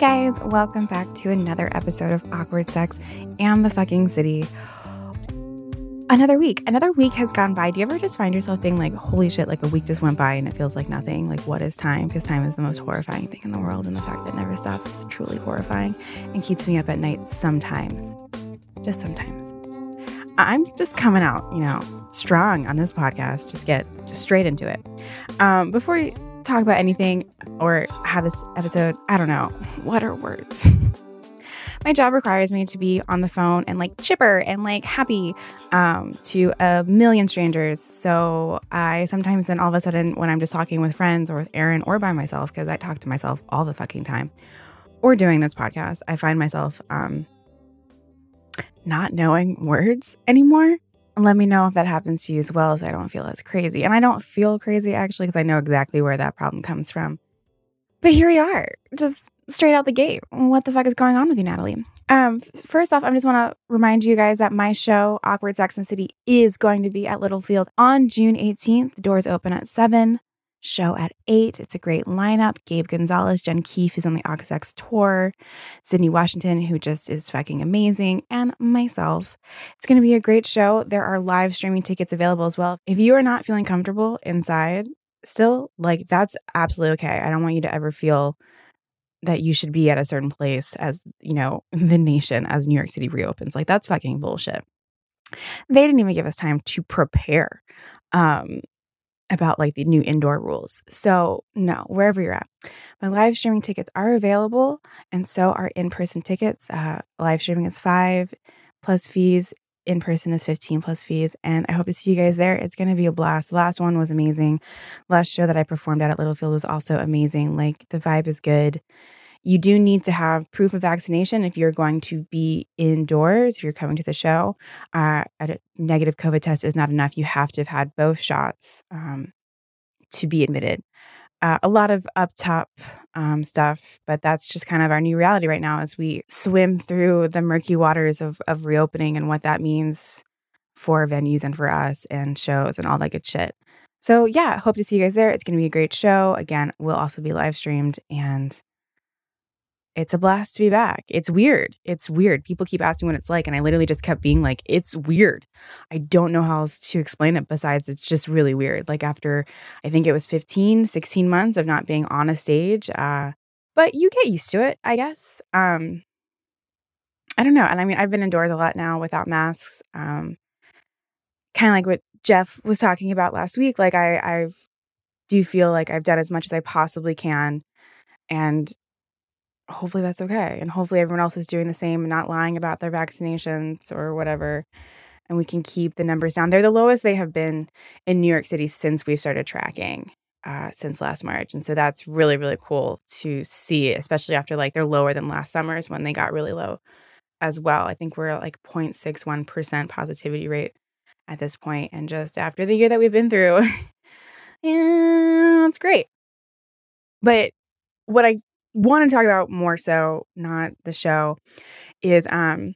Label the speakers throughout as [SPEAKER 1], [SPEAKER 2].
[SPEAKER 1] Guys, welcome back to another episode of Awkward Sex and the Fucking City. Another week, another week has gone by. Do you ever just find yourself being like, holy shit, like a week just went by and it feels like nothing? Like, what is time? Because time is the most horrifying thing in the world, and the fact that it never stops is truly horrifying and keeps me up at night sometimes. Just sometimes. I'm just coming out, you know, strong on this podcast. Just get just straight into it. Um, before we talk about anything or have this episode, I don't know, what are words? My job requires me to be on the phone and like chipper and like happy um, to a million strangers. So I sometimes then all of a sudden, when I'm just talking with friends or with Aaron or by myself, because I talk to myself all the fucking time, or doing this podcast, I find myself um, not knowing words anymore. Let me know if that happens to you as well, as I don't feel as crazy. And I don't feel crazy actually, because I know exactly where that problem comes from. But here we are, just straight out the gate. What the fuck is going on with you, Natalie? Um, first off, I just want to remind you guys that my show, Awkward Sex and City, is going to be at Littlefield on June 18th. The doors open at 7, show at 8. It's a great lineup. Gabe Gonzalez, Jen Keefe, who's on the Oxex tour, Sydney Washington, who just is fucking amazing, and myself. It's going to be a great show. There are live streaming tickets available as well. If you are not feeling comfortable inside, still, like, that's absolutely okay. I don't want you to ever feel that you should be at a certain place as, you know, the nation as New York City reopens. Like that's fucking bullshit. They didn't even give us time to prepare um about like the new indoor rules. So, no, wherever you're at. My live streaming tickets are available and so are in-person tickets. Uh live streaming is 5 plus fees in person is 15 plus fees. And I hope to see you guys there. It's going to be a blast. The last one was amazing. Last show that I performed at at Littlefield was also amazing. Like the vibe is good. You do need to have proof of vaccination if you're going to be indoors, if you're coming to the show. Uh, a negative COVID test is not enough. You have to have had both shots um, to be admitted. Uh, a lot of up top um, stuff. But that's just kind of our new reality right now as we swim through the murky waters of, of reopening and what that means for venues and for us and shows and all that good shit. So, yeah, hope to see you guys there. It's going to be a great show. Again, we'll also be live streamed and it's a blast to be back. It's weird. It's weird. People keep asking what it's like. And I literally just kept being like, it's weird. I don't know how else to explain it besides it's just really weird. Like, after I think it was 15, 16 months of not being on a stage, uh, but you get used to it, I guess. Um, I don't know. And I mean, I've been indoors a lot now without masks. Um, kind of like what Jeff was talking about last week. Like, I, I do feel like I've done as much as I possibly can. And hopefully that's okay. And hopefully everyone else is doing the same and not lying about their vaccinations or whatever. And we can keep the numbers down. They're the lowest they have been in New York City since we've started tracking, uh, since last March. And so that's really, really cool to see, especially after like they're lower than last summer's when they got really low as well. I think we're at like 0.61% positivity rate at this point. And just after the year that we've been through, yeah, it's great. But what I want to talk about more so, not the show, is um,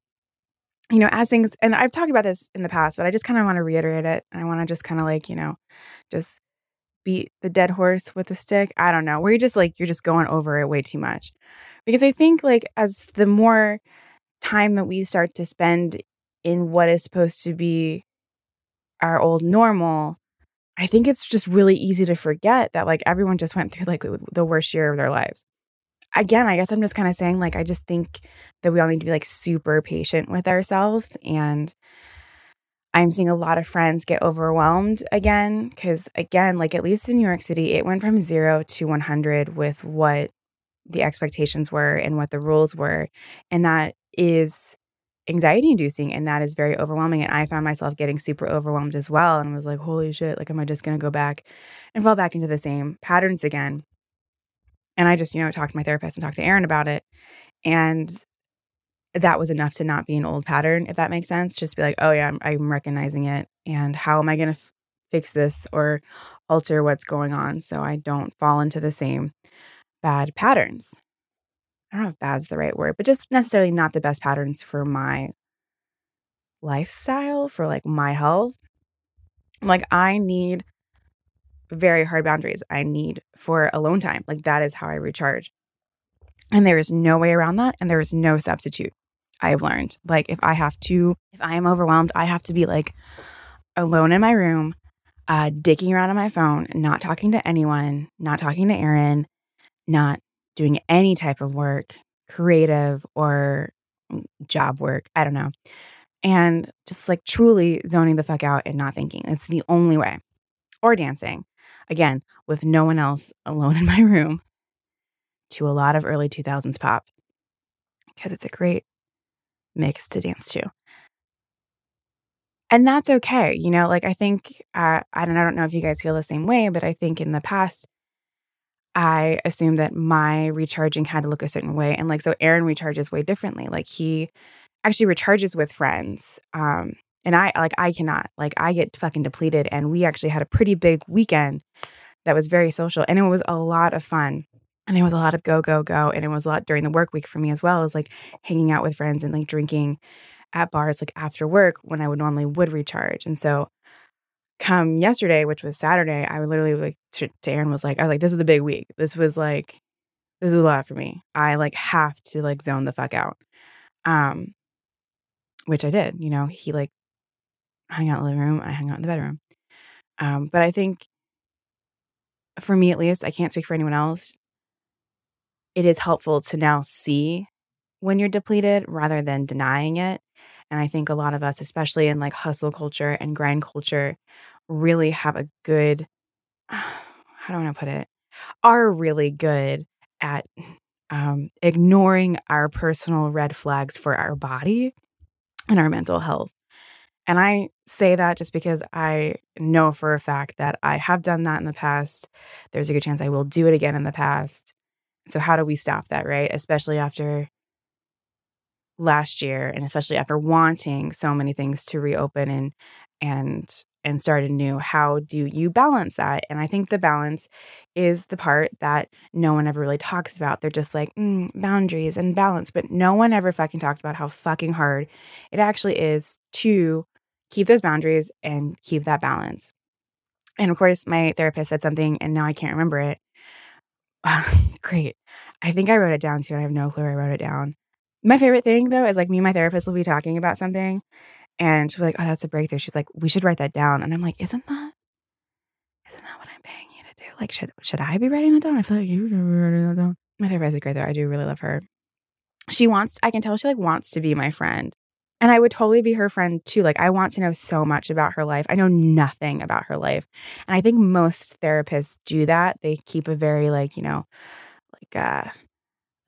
[SPEAKER 1] you know, as things and I've talked about this in the past, but I just kind of want to reiterate it. And I want to just kind of like, you know, just beat the dead horse with a stick. I don't know. Where you're just like you're just going over it way too much. Because I think like as the more time that we start to spend in what is supposed to be our old normal, I think it's just really easy to forget that like everyone just went through like the worst year of their lives again, I guess I'm just kind of saying, like, I just think that we all need to be like super patient with ourselves. And I'm seeing a lot of friends get overwhelmed again. Cause again, like, at least in New York City, it went from zero to 100 with what the expectations were and what the rules were. And that is anxiety inducing and that is very overwhelming. And I found myself getting super overwhelmed as well. And was like, holy shit, like, am I just going to go back and fall back into the same patterns again? And I just, you know, talked to my therapist and talked to Aaron about it. And that was enough to not be an old pattern, if that makes sense. Just be like, oh, yeah, I'm, I'm recognizing it. And how am I going to f- fix this or alter what's going on so I don't fall into the same bad patterns? I don't know if bad's the right word, but just necessarily not the best patterns for my lifestyle, for like my health. Like, I need very hard boundaries I need for alone time. Like that is how I recharge. And there is no way around that. And there is no substitute. I have learned. Like if I have to, if I am overwhelmed, I have to be like alone in my room, uh, digging around on my phone, not talking to anyone, not talking to Aaron, not doing any type of work, creative or job work. I don't know. And just like truly zoning the fuck out and not thinking. It's the only way. Or dancing again, with no one else alone in my room, to a lot of early 2000s pop because it's a great mix to dance to. And that's okay. You know, like I think, uh, I, don't, I don't know if you guys feel the same way, but I think in the past, I assumed that my recharging had to look a certain way. And like, so Aaron recharges way differently. Like he actually recharges with friends. Um, and I like I cannot. Like I get fucking depleted and we actually had a pretty big weekend that was very social and it was a lot of fun. And it was a lot of go go go and it was a lot during the work week for me as well as like hanging out with friends and like drinking at bars like after work when I would normally would recharge. And so come yesterday, which was Saturday, I would literally like to, to Aaron was like I was like this was a big week. This was like this was a lot for me. I like have to like zone the fuck out. Um which I did. You know, he like hung out in the living room, I hung out in the bedroom. Um, but I think for me at least, I can't speak for anyone else. It is helpful to now see when you're depleted rather than denying it. And I think a lot of us, especially in like hustle culture and grind culture, really have a good, how do I want to put it, are really good at um, ignoring our personal red flags for our body and our mental health. And I say that just because I know for a fact that I have done that in the past. There's a good chance I will do it again in the past. So, how do we stop that, right? Especially after last year and especially after wanting so many things to reopen and and and start anew, how do you balance that? And I think the balance is the part that no one ever really talks about. They're just like mm, boundaries and balance, but no one ever fucking talks about how fucking hard it actually is to keep those boundaries and keep that balance. And of course, my therapist said something, and now I can't remember it. Great. I think I wrote it down too, and I have no clue I wrote it down. My favorite thing though is like me and my therapist will be talking about something, and she'll be like, "Oh, that's a breakthrough." She's like, "We should write that down," and I'm like, "Isn't that, isn't that what I'm paying you to do? Like, should should I be writing that down? I feel like you should be writing that down." My therapist is great though. I do really love her. She wants. I can tell she like wants to be my friend. And I would totally be her friend too. Like, I want to know so much about her life. I know nothing about her life. And I think most therapists do that. They keep a very, like, you know, like a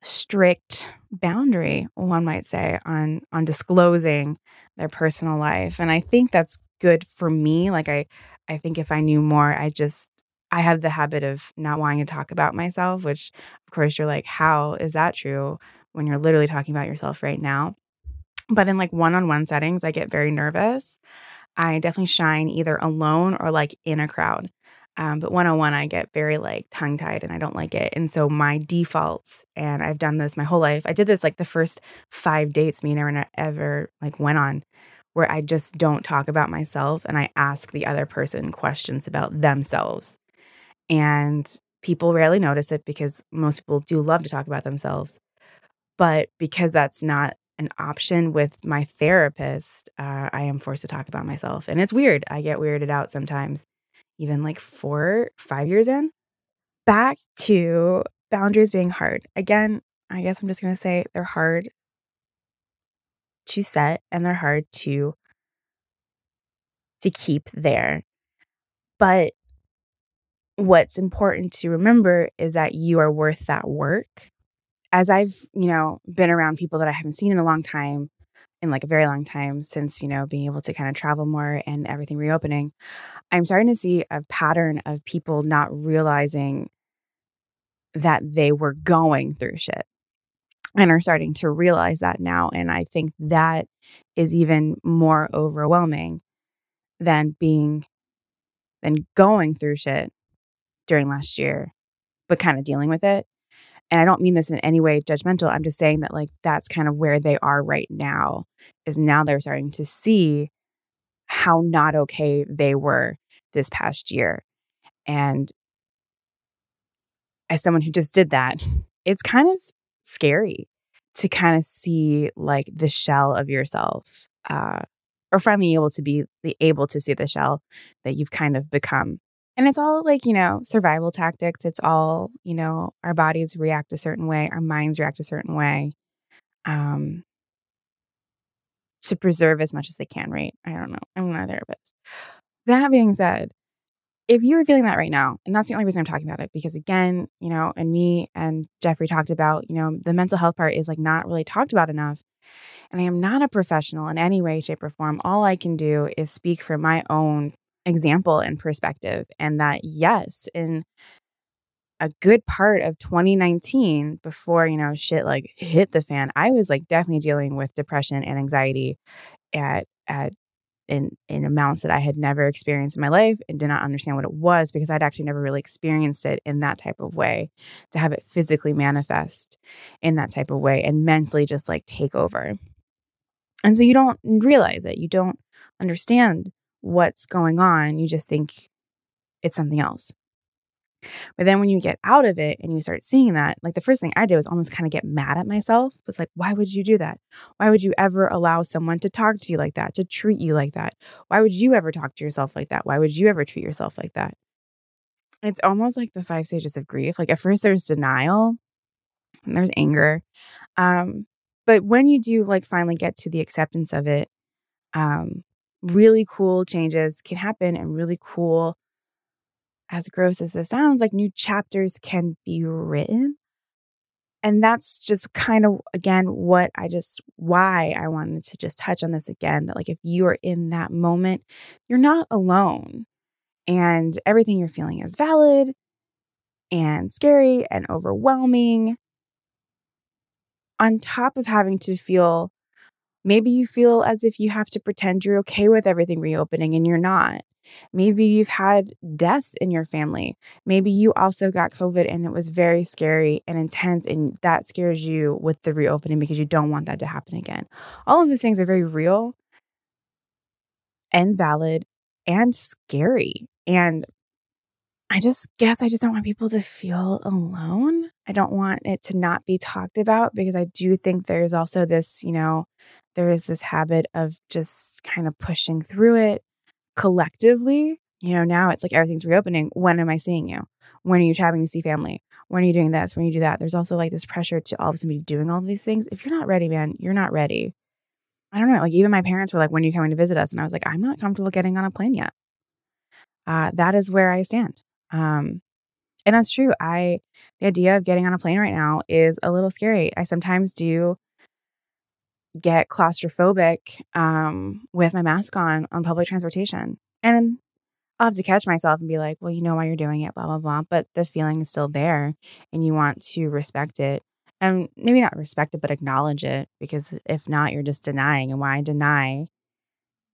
[SPEAKER 1] strict boundary, one might say, on on disclosing their personal life. And I think that's good for me. Like I I think if I knew more, I just I have the habit of not wanting to talk about myself, which of course you're like, how is that true when you're literally talking about yourself right now? But in like one on one settings, I get very nervous. I definitely shine either alone or like in a crowd. Um, but one on one, I get very like tongue tied and I don't like it. And so my default, and I've done this my whole life. I did this like the first five dates me and Aaron ever like went on, where I just don't talk about myself and I ask the other person questions about themselves. And people rarely notice it because most people do love to talk about themselves. But because that's not an option with my therapist, uh, I am forced to talk about myself. And it's weird. I get weirded out sometimes, even like four, five years in. Back to boundaries being hard. Again, I guess I'm just going to say they're hard to set and they're hard to to keep there. But what's important to remember is that you are worth that work as I've, you know, been around people that I haven't seen in a long time, in like a very long time since, you know, being able to kind of travel more and everything reopening, I'm starting to see a pattern of people not realizing that they were going through shit and are starting to realize that now. And I think that is even more overwhelming than being, than going through shit during last year, but kind of dealing with it and I don't mean this in any way judgmental. I'm just saying that like that's kind of where they are right now is now they're starting to see how not okay they were this past year. And as someone who just did that, it's kind of scary to kind of see like the shell of yourself uh, or finally able to be able to see the shell that you've kind of become and it's all like, you know, survival tactics. It's all, you know, our bodies react a certain way, our minds react a certain way um, to preserve as much as they can, right? I don't know. I'm not a therapist. That being said, if you're feeling that right now, and that's the only reason I'm talking about it, because again, you know, and me and Jeffrey talked about, you know, the mental health part is like not really talked about enough. And I am not a professional in any way, shape, or form. All I can do is speak from my own example and perspective. And that, yes, in a good part of 2019, before, you know, shit like hit the fan, I was like definitely dealing with depression and anxiety at, at, in, in amounts that I had never experienced in my life and did not understand what it was because I'd actually never really experienced it in that type of way to have it physically manifest in that type of way and mentally just like take over. And so you don't realize it. You don't understand what's going on. You just think it's something else. But then when you get out of it and you start seeing that, like the first thing I did was almost kind of get mad at myself. It was like, why would you do that? Why would you ever allow someone to talk to you like that, to treat you like that? Why would you ever talk to yourself like that? Why would you ever treat yourself like that? It's almost like the five stages of grief. Like at first there's denial, and there's anger. Um, but when you do like finally get to the acceptance of it, um, really cool changes can happen and really cool, as gross as this sounds, like new chapters can be written. And that's just kind of, again, what I just, why I wanted to just touch on this again that, like, if you are in that moment, you're not alone. And everything you're feeling is valid and scary and overwhelming. On top of having to feel Maybe you feel as if you have to pretend you're okay with everything reopening and you're not. Maybe you've had deaths in your family. Maybe you also got COVID and it was very scary and intense, and that scares you with the reopening because you don't want that to happen again. All of these things are very real and valid and scary. And I just guess I just don't want people to feel alone. I don't want it to not be talked about because I do think there's also this, you know, there is this habit of just kind of pushing through it collectively. You know, now it's like everything's reopening. When am I seeing you? When are you having to see family? When are you doing this? When you do that? There's also like this pressure to all of a sudden be doing all these things. If you're not ready, man, you're not ready. I don't know. Like even my parents were like, "When are you coming to visit us?" And I was like, "I'm not comfortable getting on a plane yet." Uh, that is where I stand. Um, and that's true. I the idea of getting on a plane right now is a little scary. I sometimes do get claustrophobic um, with my mask on on public transportation, and I'll have to catch myself and be like, "Well, you know why you're doing it," blah blah blah. But the feeling is still there, and you want to respect it, and maybe not respect it, but acknowledge it. Because if not, you're just denying. And why deny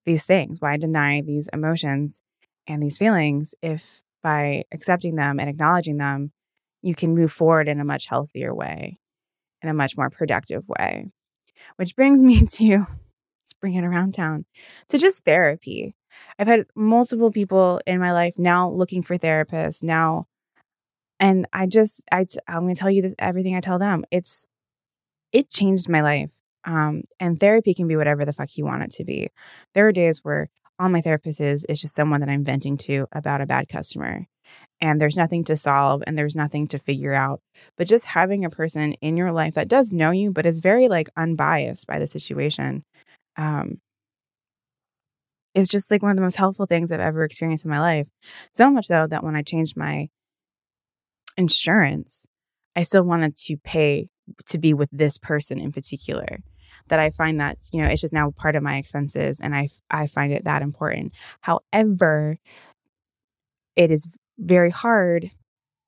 [SPEAKER 1] these things? Why deny these emotions and these feelings if by accepting them and acknowledging them, you can move forward in a much healthier way, in a much more productive way. Which brings me to let's bring it around town to just therapy. I've had multiple people in my life now looking for therapists now. And I just, I, I'm going to tell you this, everything I tell them. It's, it changed my life. Um, and therapy can be whatever the fuck you want it to be. There are days where all my therapist is is just someone that I'm venting to about a bad customer. And there's nothing to solve and there's nothing to figure out. But just having a person in your life that does know you, but is very like unbiased by the situation, um, is just like one of the most helpful things I've ever experienced in my life. So much so that when I changed my insurance, I still wanted to pay to be with this person in particular that I find that, you know, it's just now part of my expenses and I, I find it that important. However, it is very hard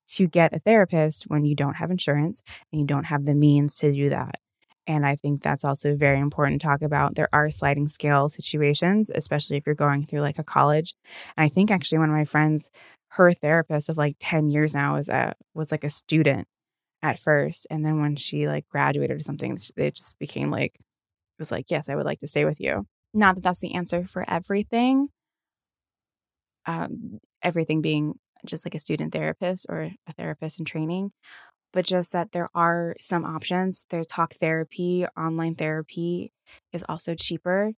[SPEAKER 1] to get a therapist when you don't have insurance and you don't have the means to do that. And I think that's also very important to talk about. There are sliding scale situations, especially if you're going through like a college. And I think actually one of my friends, her therapist of like 10 years now is a was like a student at first. And then when she like graduated or something, it just became like, it was like, yes, I would like to stay with you. Not that that's the answer for everything. Um, everything being just like a student therapist or a therapist in training, but just that there are some options. There's talk therapy, online therapy is also cheaper.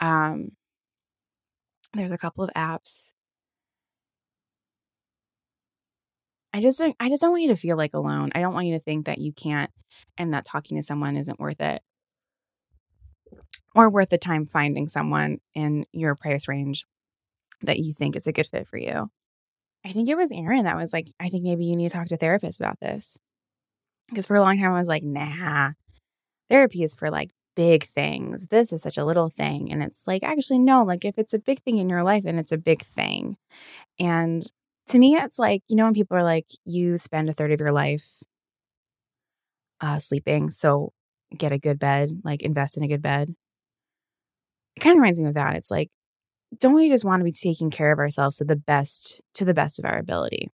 [SPEAKER 1] Um, there's a couple of apps I just don't I just don't want you to feel like alone. I don't want you to think that you can't and that talking to someone isn't worth it. Or worth the time finding someone in your price range that you think is a good fit for you. I think it was Aaron that was like, I think maybe you need to talk to a therapist about this. Because for a long time I was like, nah, therapy is for like big things. This is such a little thing. And it's like, actually, no, like if it's a big thing in your life, then it's a big thing. And to me, it's like, you know, when people are like, you spend a third of your life uh, sleeping, so get a good bed, like invest in a good bed. It kind of reminds me of that. It's like, don't we just want to be taking care of ourselves to the best, to the best of our ability?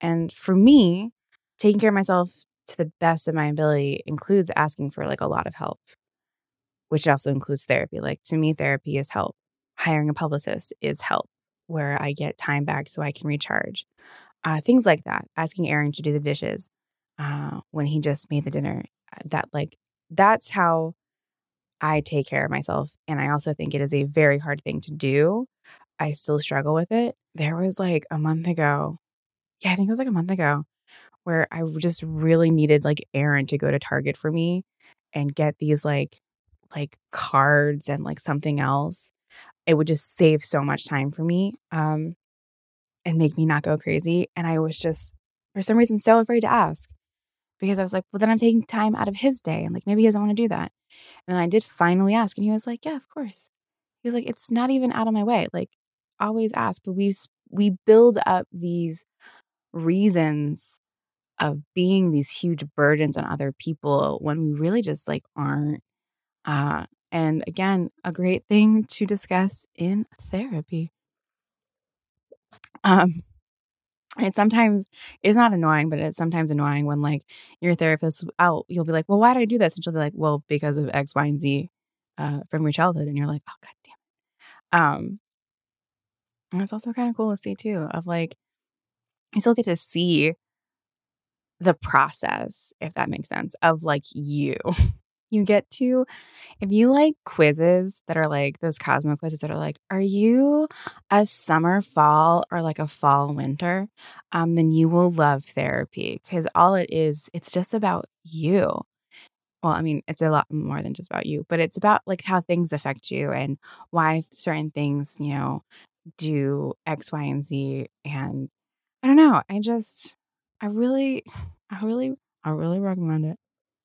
[SPEAKER 1] And for me, taking care of myself to the best of my ability includes asking for like a lot of help, which also includes therapy. Like to me, therapy is help. Hiring a publicist is help where I get time back so I can recharge. Uh, things like that. Asking Aaron to do the dishes uh, when he just made the dinner. Uh, that like that's how I take care of myself, and I also think it is a very hard thing to do. I still struggle with it. There was like a month ago, yeah, I think it was like a month ago, where I just really needed like Aaron to go to Target for me and get these like like cards and like something else it would just save so much time for me um, and make me not go crazy. And I was just, for some reason, so afraid to ask because I was like, well, then I'm taking time out of his day. And like, maybe he doesn't want to do that. And I did finally ask. And he was like, yeah, of course. He was like, it's not even out of my way. Like, always ask. But we, we build up these reasons of being these huge burdens on other people when we really just like aren't. Uh, and again, a great thing to discuss in therapy. Um, it sometimes it's not annoying, but it's sometimes annoying when like your therapist out, you'll be like, well, why did I do this? And she'll be like, well, because of X, Y, and Z uh, from your childhood. And you're like, oh, God damn it. Um, and it's also kind of cool to see too, of like, you still get to see the process, if that makes sense, of like you. you get to, if you like quizzes that are like those Cosmo quizzes that are like, are you a summer, fall, or like a fall, winter? Um, then you will love therapy because all it is, it's just about you. Well, I mean, it's a lot more than just about you, but it's about like how things affect you and why certain things, you know, do X, Y, and Z. And I don't know. I just, I really, I really, I really recommend it.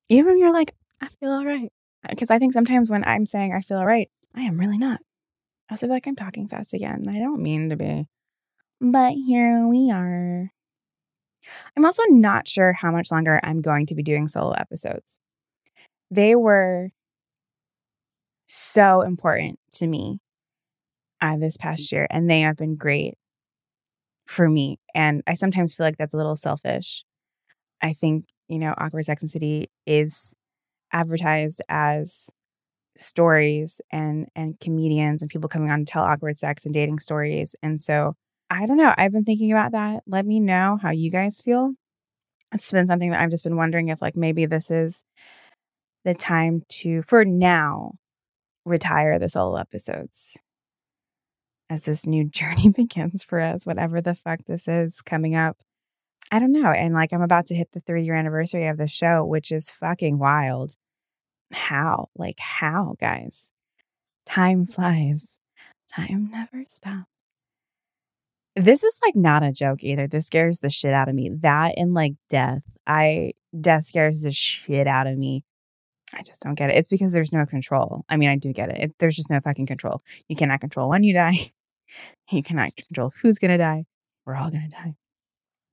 [SPEAKER 1] Even if you're like, I feel all right. Because I think sometimes when I'm saying I feel all right, I am really not. I also feel like I'm talking fast again. I don't mean to be. But here we are. I'm also not sure how much longer I'm going to be doing solo episodes. They were so important to me uh, this past year, and they have been great for me. And I sometimes feel like that's a little selfish. I think, you know, Awkward Sex and City is advertised as stories and and comedians and people coming on to tell awkward sex and dating stories. And so I don't know. I've been thinking about that. Let me know how you guys feel. It's been something that I've just been wondering if like maybe this is the time to for now retire the solo episodes as this new journey begins for us, whatever the fuck this is coming up. I don't know. And like, I'm about to hit the three year anniversary of the show, which is fucking wild. How? Like, how, guys? Time flies, time never stops. This is like not a joke either. This scares the shit out of me. That and like death. I, death scares the shit out of me. I just don't get it. It's because there's no control. I mean, I do get it. it there's just no fucking control. You cannot control when you die. You cannot control who's going to die. We're all going to die.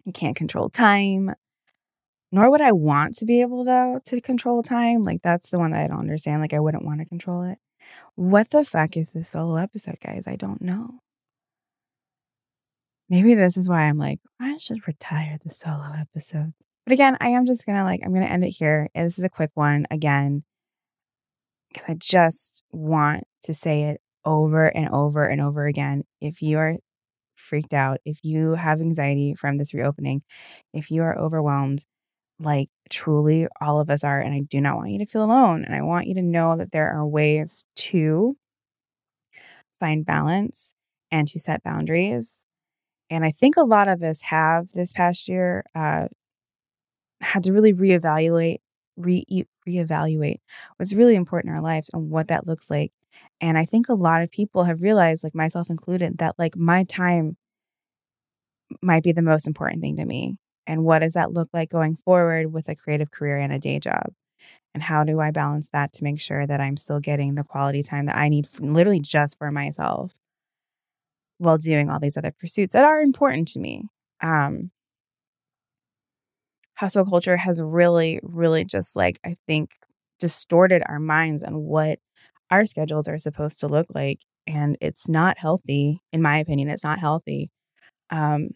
[SPEAKER 1] You can't control time. Nor would I want to be able, though, to control time. Like, that's the one that I don't understand. Like, I wouldn't want to control it. What the fuck is this solo episode, guys? I don't know. Maybe this is why I'm like, I should retire the solo episodes. But again, I am just gonna like, I'm gonna end it here. This is a quick one again, because I just want to say it over and over and over again. If you are freaked out, if you have anxiety from this reopening, if you are overwhelmed, like truly all of us are, and I do not want you to feel alone. And I want you to know that there are ways to find balance and to set boundaries. And I think a lot of us have this past year uh, had to really reevaluate, re reevaluate what's really important in our lives and what that looks like and I think a lot of people have realized, like myself included, that like my time might be the most important thing to me. And what does that look like going forward with a creative career and a day job? And how do I balance that to make sure that I'm still getting the quality time that I need literally just for myself while doing all these other pursuits that are important to me? Um, hustle culture has really, really just like, I think, distorted our minds on what our schedules are supposed to look like. And it's not healthy, in my opinion, it's not healthy. Um,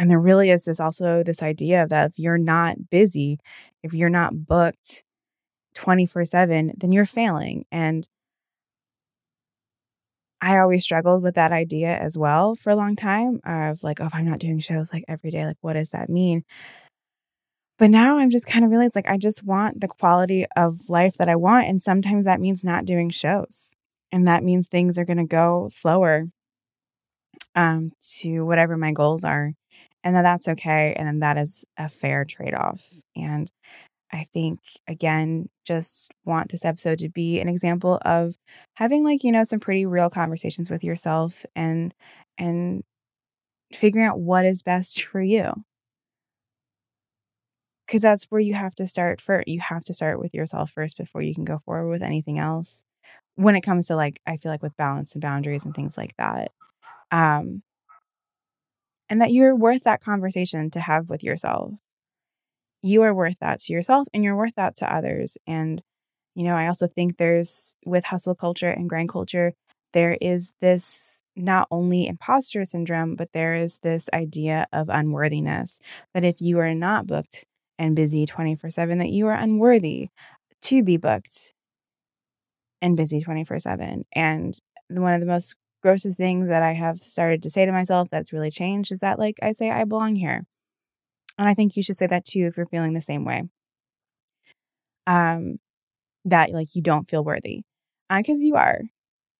[SPEAKER 1] and there really is this also this idea that if you're not busy, if you're not booked 24 7, then you're failing. And I always struggled with that idea as well for a long time of like, oh, if I'm not doing shows like every day, like, what does that mean? But now I'm just kind of realized like I just want the quality of life that I want. And sometimes that means not doing shows. And that means things are going to go slower um, to whatever my goals are. And that that's okay. And then that is a fair trade off. And I think, again, just want this episode to be an example of having like, you know, some pretty real conversations with yourself and, and, figuring out what is best for you because that's where you have to start first. You have to start with yourself first before you can go forward with anything else. When it comes to like, I feel like with balance and boundaries and things like that. Um, and that you're worth that conversation to have with yourself. You are worth that to yourself and you're worth that to others. And, you know, I also think there's with hustle culture and grind culture, there is this not only imposter syndrome, but there is this idea of unworthiness that if you are not booked and busy 24 7, that you are unworthy to be booked and busy 24 7. And one of the most grossest things that I have started to say to myself that's really changed is that, like, I say, I belong here. And I think you should say that too if you're feeling the same way. Um, that like you don't feel worthy, because uh, you are.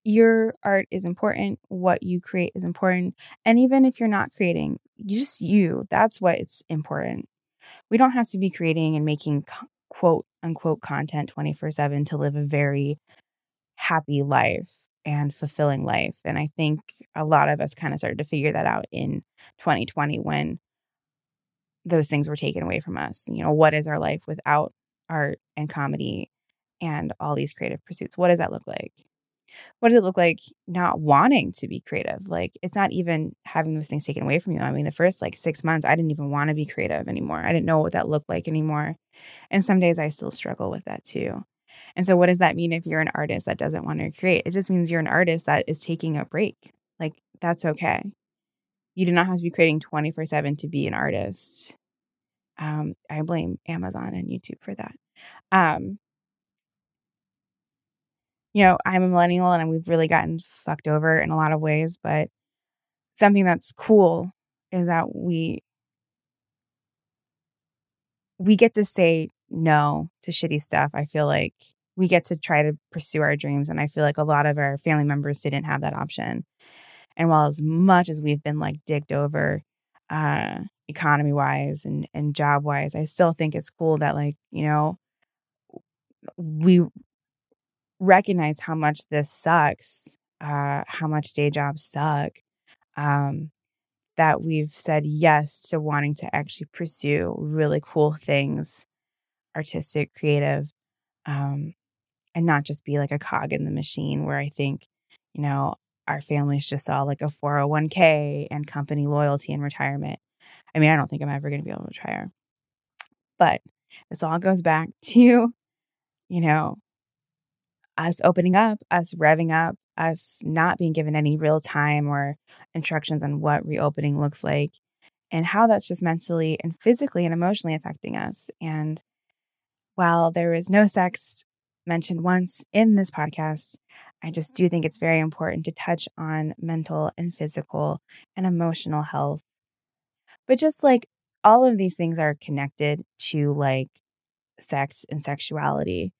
[SPEAKER 1] Your art is important. What you create is important. And even if you're not creating, just you, that's what it's important. We don't have to be creating and making quote unquote content 24 7 to live a very happy life and fulfilling life. And I think a lot of us kind of started to figure that out in 2020 when those things were taken away from us. You know, what is our life without art and comedy and all these creative pursuits? What does that look like? What does it look like not wanting to be creative? Like, it's not even having those things taken away from you. I mean, the first like six months, I didn't even want to be creative anymore. I didn't know what that looked like anymore. And some days I still struggle with that too. And so, what does that mean if you're an artist that doesn't want to create? It just means you're an artist that is taking a break. Like, that's okay. You do not have to be creating 24 7 to be an artist. Um, I blame Amazon and YouTube for that. Um, you know, I'm a millennial and we've really gotten fucked over in a lot of ways, but something that's cool is that we we get to say no to shitty stuff. I feel like we get to try to pursue our dreams. And I feel like a lot of our family members didn't have that option. And while as much as we've been like digged over uh, economy wise and, and job wise, I still think it's cool that like, you know, we recognize how much this sucks, uh, how much day jobs suck, um, that we've said yes to wanting to actually pursue really cool things, artistic, creative, um, and not just be like a cog in the machine where I think, you know, our families just saw like a 401k and company loyalty and retirement. I mean, I don't think I'm ever going to be able to retire. But this all goes back to, you know, us opening up, us revving up, us not being given any real time or instructions on what reopening looks like and how that's just mentally and physically and emotionally affecting us. And while there is no sex mentioned once in this podcast, I just do think it's very important to touch on mental and physical and emotional health. But just like all of these things are connected to like sex and sexuality.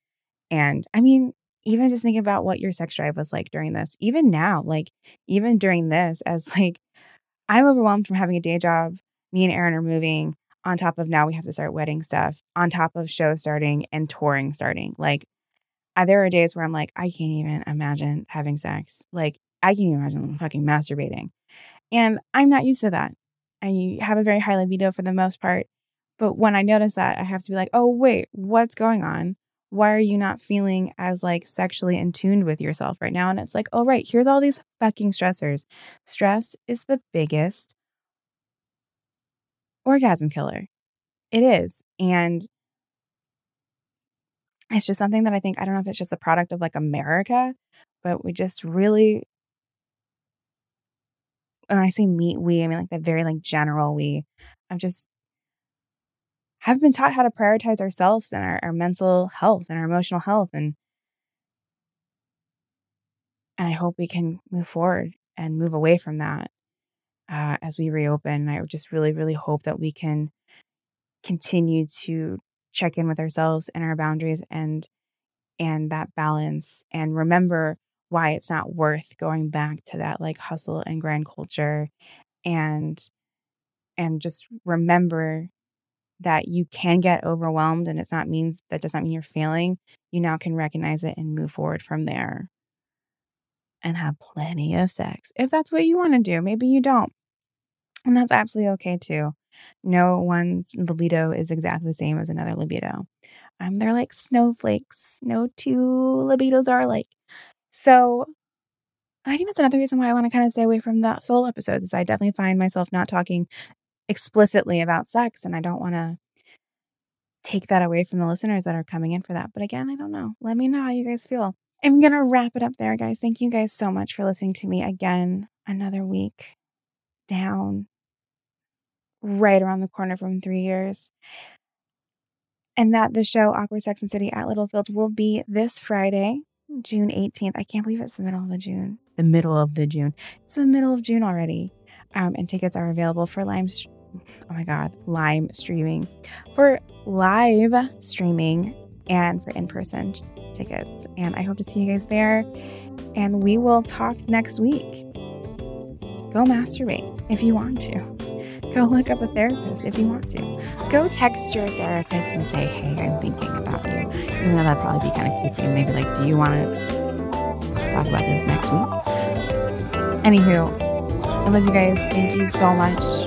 [SPEAKER 1] And I mean, even just thinking about what your sex drive was like during this, even now, like even during this, as like I'm overwhelmed from having a day job. Me and Aaron are moving on top of now we have to start wedding stuff, on top of show starting and touring starting. Like uh, there are days where I'm like, I can't even imagine having sex. Like, I can't even imagine fucking masturbating. And I'm not used to that. I have a very high libido for the most part. But when I notice that, I have to be like, oh, wait, what's going on? Why are you not feeling as like sexually in tune with yourself right now? And it's like, oh, right, here's all these fucking stressors. Stress is the biggest orgasm killer. It is. And it's just something that I think, I don't know if it's just a product of like America, but we just really, when I say meet we, I mean like the very like general we, I've just have been taught how to prioritize ourselves and our, our mental health and our emotional health. And, and I hope we can move forward and move away from that uh, as we reopen. I just really, really hope that we can continue to check in with ourselves and our boundaries and and that balance and remember why it's not worth going back to that like hustle and grind culture and and just remember that you can get overwhelmed and it's not means that does not mean you're failing. You now can recognize it and move forward from there. And have plenty of sex if that's what you want to do. Maybe you don't and that's absolutely okay too no one's libido is exactly the same as another libido. Um, they're like snowflakes. No two libidos are alike. So I think that's another reason why I want to kind of stay away from the solo episodes. Is I definitely find myself not talking explicitly about sex, and I don't want to take that away from the listeners that are coming in for that. But again, I don't know. Let me know how you guys feel. I'm going to wrap it up there, guys. Thank you guys so much for listening to me again. Another week down, right around the corner from three years. And that the show Awkward Sex and City at Littlefield will be this Friday, June 18th. I can't believe it's the middle of the June. The middle of the June. It's the middle of June already. Um, and tickets are available for Lime. Oh my God, Lime streaming. For live streaming and for in person tickets. And I hope to see you guys there. And we will talk next week. Go masturbate if you want to. Go look up a therapist if you want to. Go text your therapist and say, hey, I'm thinking about you. Even though that'd probably be kind of creepy. And they'd be like, do you want to talk about this next week? Anywho, I love you guys. Thank you so much